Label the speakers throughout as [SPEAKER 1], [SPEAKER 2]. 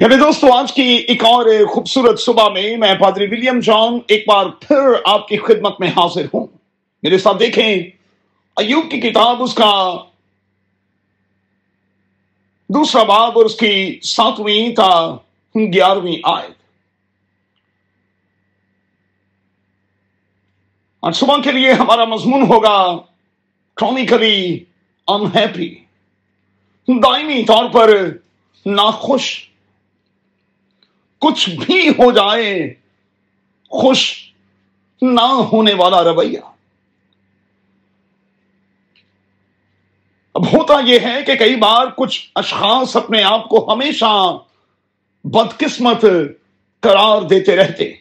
[SPEAKER 1] پیارے دوستو، آج کی ایک اور خوبصورت صبح میں میں پادری ولیم جان ایک بار پھر آپ کی خدمت میں حاضر ہوں۔ میرے ساتھ دیکھیں، ایوب کی کتاب، اس کا دوسرا باب اور اس کی ساتویں تا گیارہویں آیت۔ آج صبح کے لیے ہمارا مضمون ہوگا کرونیکلی انہیپی دائمی طور پر ناخوش۔ کچھ بھی ہو جائے، خوش نہ ہونے والا رویہ۔ اب ہوتا یہ ہے کہ کئی بار کچھ اشخاص اپنے آپ کو ہمیشہ بدقسمت قرار دیتے رہتے۔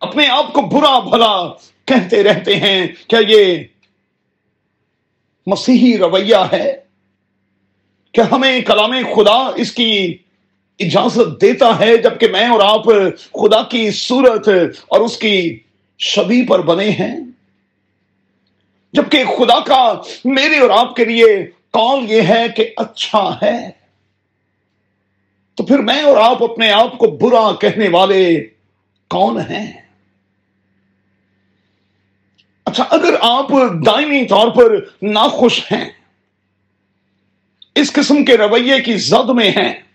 [SPEAKER 1] اپنے آپ کو برا بھلا کہتے رہتے ہیں کیا یہ مسیحی رویہ ہے؟ کہ ہمیں کلام خدا اس کی اجازت دیتا ہے جبکہ میں اور آپ خدا کی صورت اور اس کی شبی پر بنے ہیں۔ جبکہ خدا کا میرے اور آپ کے لیے کال یہ ہے کہ اچھا ہے۔ تو پھر میں اور آپ اپنے آپ کو برا کہنے والے کون ہیں؟ اچھا اگر آپ دائمی طور پر ناخوش ہیں، اس قسم کے رویے کی زد میں ہیں۔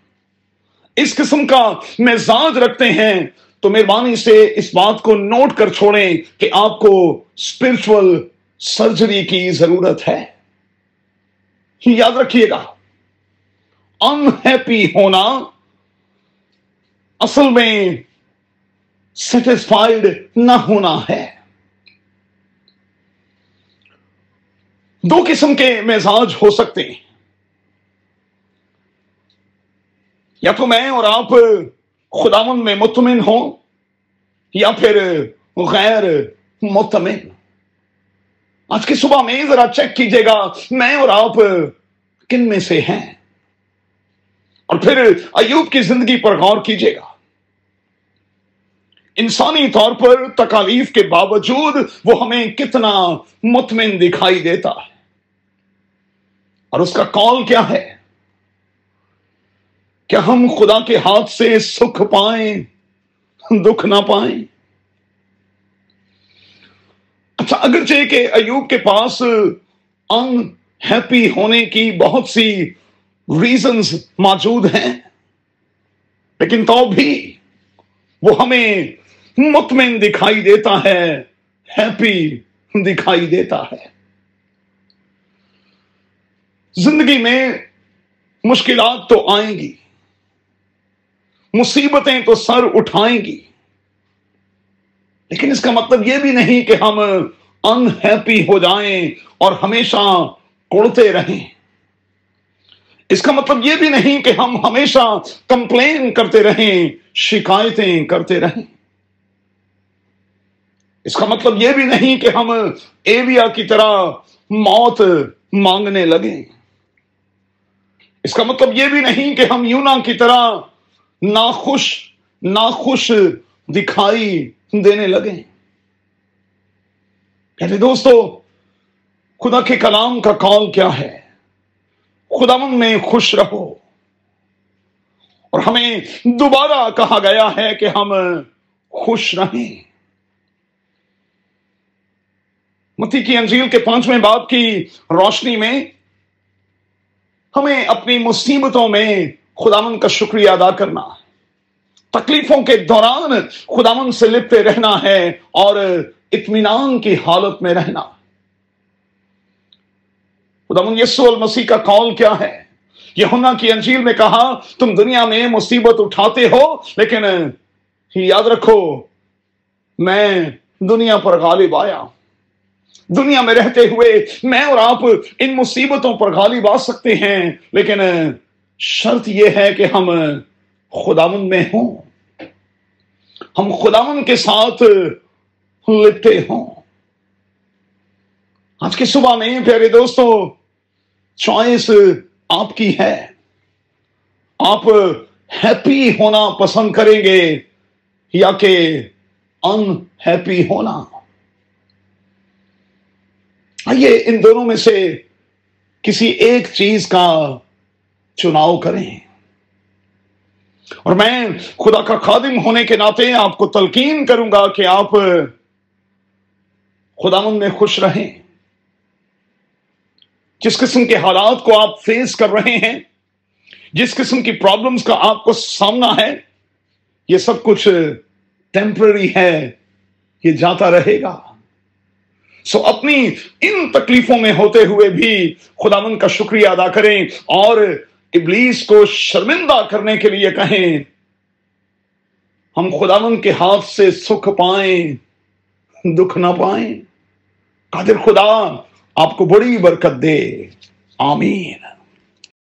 [SPEAKER 1] اس قسم کا مزاج رکھتے ہیں۔ تو مہربانی سے اس بات کو نوٹ کر چھوڑیں کہ آپ کو اسپرچل سرجری کی ضرورت ہے۔ یاد رکھیے گا۔ انہیپی ہونا اصل میں سیٹسفائڈ نہ ہونا ہے۔ دو قسم کے مزاج ہو سکتے ہیں۔ یا تو میں اور آپ خداون میں مطمئن ہوں یا پھر غیر مطمئن آج کی صبح میں ذرا چیک کیجیے گا میں اور آپ کن میں سے ہیں اور پھر ایوب کی زندگی پر غور کیجیے گا انسانی طور پر تکالیف کے باوجود وہ ہمیں کتنا مطمئن دکھائی دیتا ہے اور اس کا کال کیا ہے کیا ہم خدا کے ہاتھ سے سکھ پائیں، دکھ نہ پائیں۔ اچھا اگرچہ کہ ایوب کے پاس ان ہیپی ہونے کی بہت سی ریزنز موجود ہیں، لیکن تو بھی وہ ہمیں مطمئن دکھائی دیتا ہے ہیپی دکھائی دیتا ہے۔ زندگی میں مشکلات تو آئیں گی۔ مصیبتیں تو سر اٹھائیں گی۔ لیکن اس کا مطلب یہ بھی نہیں کہ ہم انہیپی ہو جائیں اور ہمیشہ کوڑتے رہیں۔ اس کا مطلب یہ بھی نہیں کہ ہم ہمیشہ کمپلین کرتے رہیں، شکایتیں کرتے رہیں۔ اس کا مطلب یہ بھی نہیں کہ ہم ایویا کی طرح موت مانگنے لگیں۔ اس کا مطلب یہ بھی نہیں کہ ہم یونا کی طرح ناخوش ناخوش دکھائی دینے لگے۔ کہتے دوستو، خدا کے کلام کا کال کیا ہے؟ خدا من میں خوش رہو۔ اور ہمیں دوبارہ کہا گیا ہے کہ ہم خوش رہیں۔ متی کی انجیل کے پانچویں باپ کی روشنی میں ہمیں اپنی مصیبتوں میں خدامن کا شکریہ ادا کرنا۔ تکلیفوں کے دوران خدامن سے لپتے رہنا ہے اور اطمینان کی حالت میں رہنا۔ خدامن یسو المسیح کا قول کیا ہے؟ یہ کی انجیل میں کہا، تم دنیا میں مصیبت اٹھاتے ہو، لیکن یاد رکھو، میں دنیا پر غالب آیا۔ دنیا میں رہتے ہوئے میں اور آپ ان مصیبتوں پر غالب آ سکتے ہیں، لیکن شرط یہ ہے کہ ہم خداون میں ہوں۔ ہم خداون کے ساتھ لپٹے ہوں۔ آج کی صبح میں پیارے دوستوں چوائس آپ کی ہے۔ آپ ہیپی ہونا پسند کریں گے یا کہ ان ہیپی ہونا۔ آئیے ان دونوں میں سے کسی ایک چیز کا چناؤ کریں۔ اور میں خدا کا خادم ہونے کے ناطے آپ کو تلقین کروں گا کہ آپ خدا مند میں خوش رہیں۔ جس قسم کے حالات کو آپ فیس کر رہے ہیں، جس قسم کی پرابلمز کا آپ کو سامنا ہے، یہ سب کچھ ٹیمپرری ہے، یہ جاتا رہے گا۔ سو اپنی ان تکلیفوں میں ہوتے ہوئے بھی خداون کا شکریہ ادا کریں اور ابلیس کو شرمندہ کرنے کے لیے کہیں، ہم خداون کے ہاتھ سے سکھ پائیں، دکھ نہ پائیں۔ قادر خدا، آپ کو بڑی برکت دے۔ آمین۔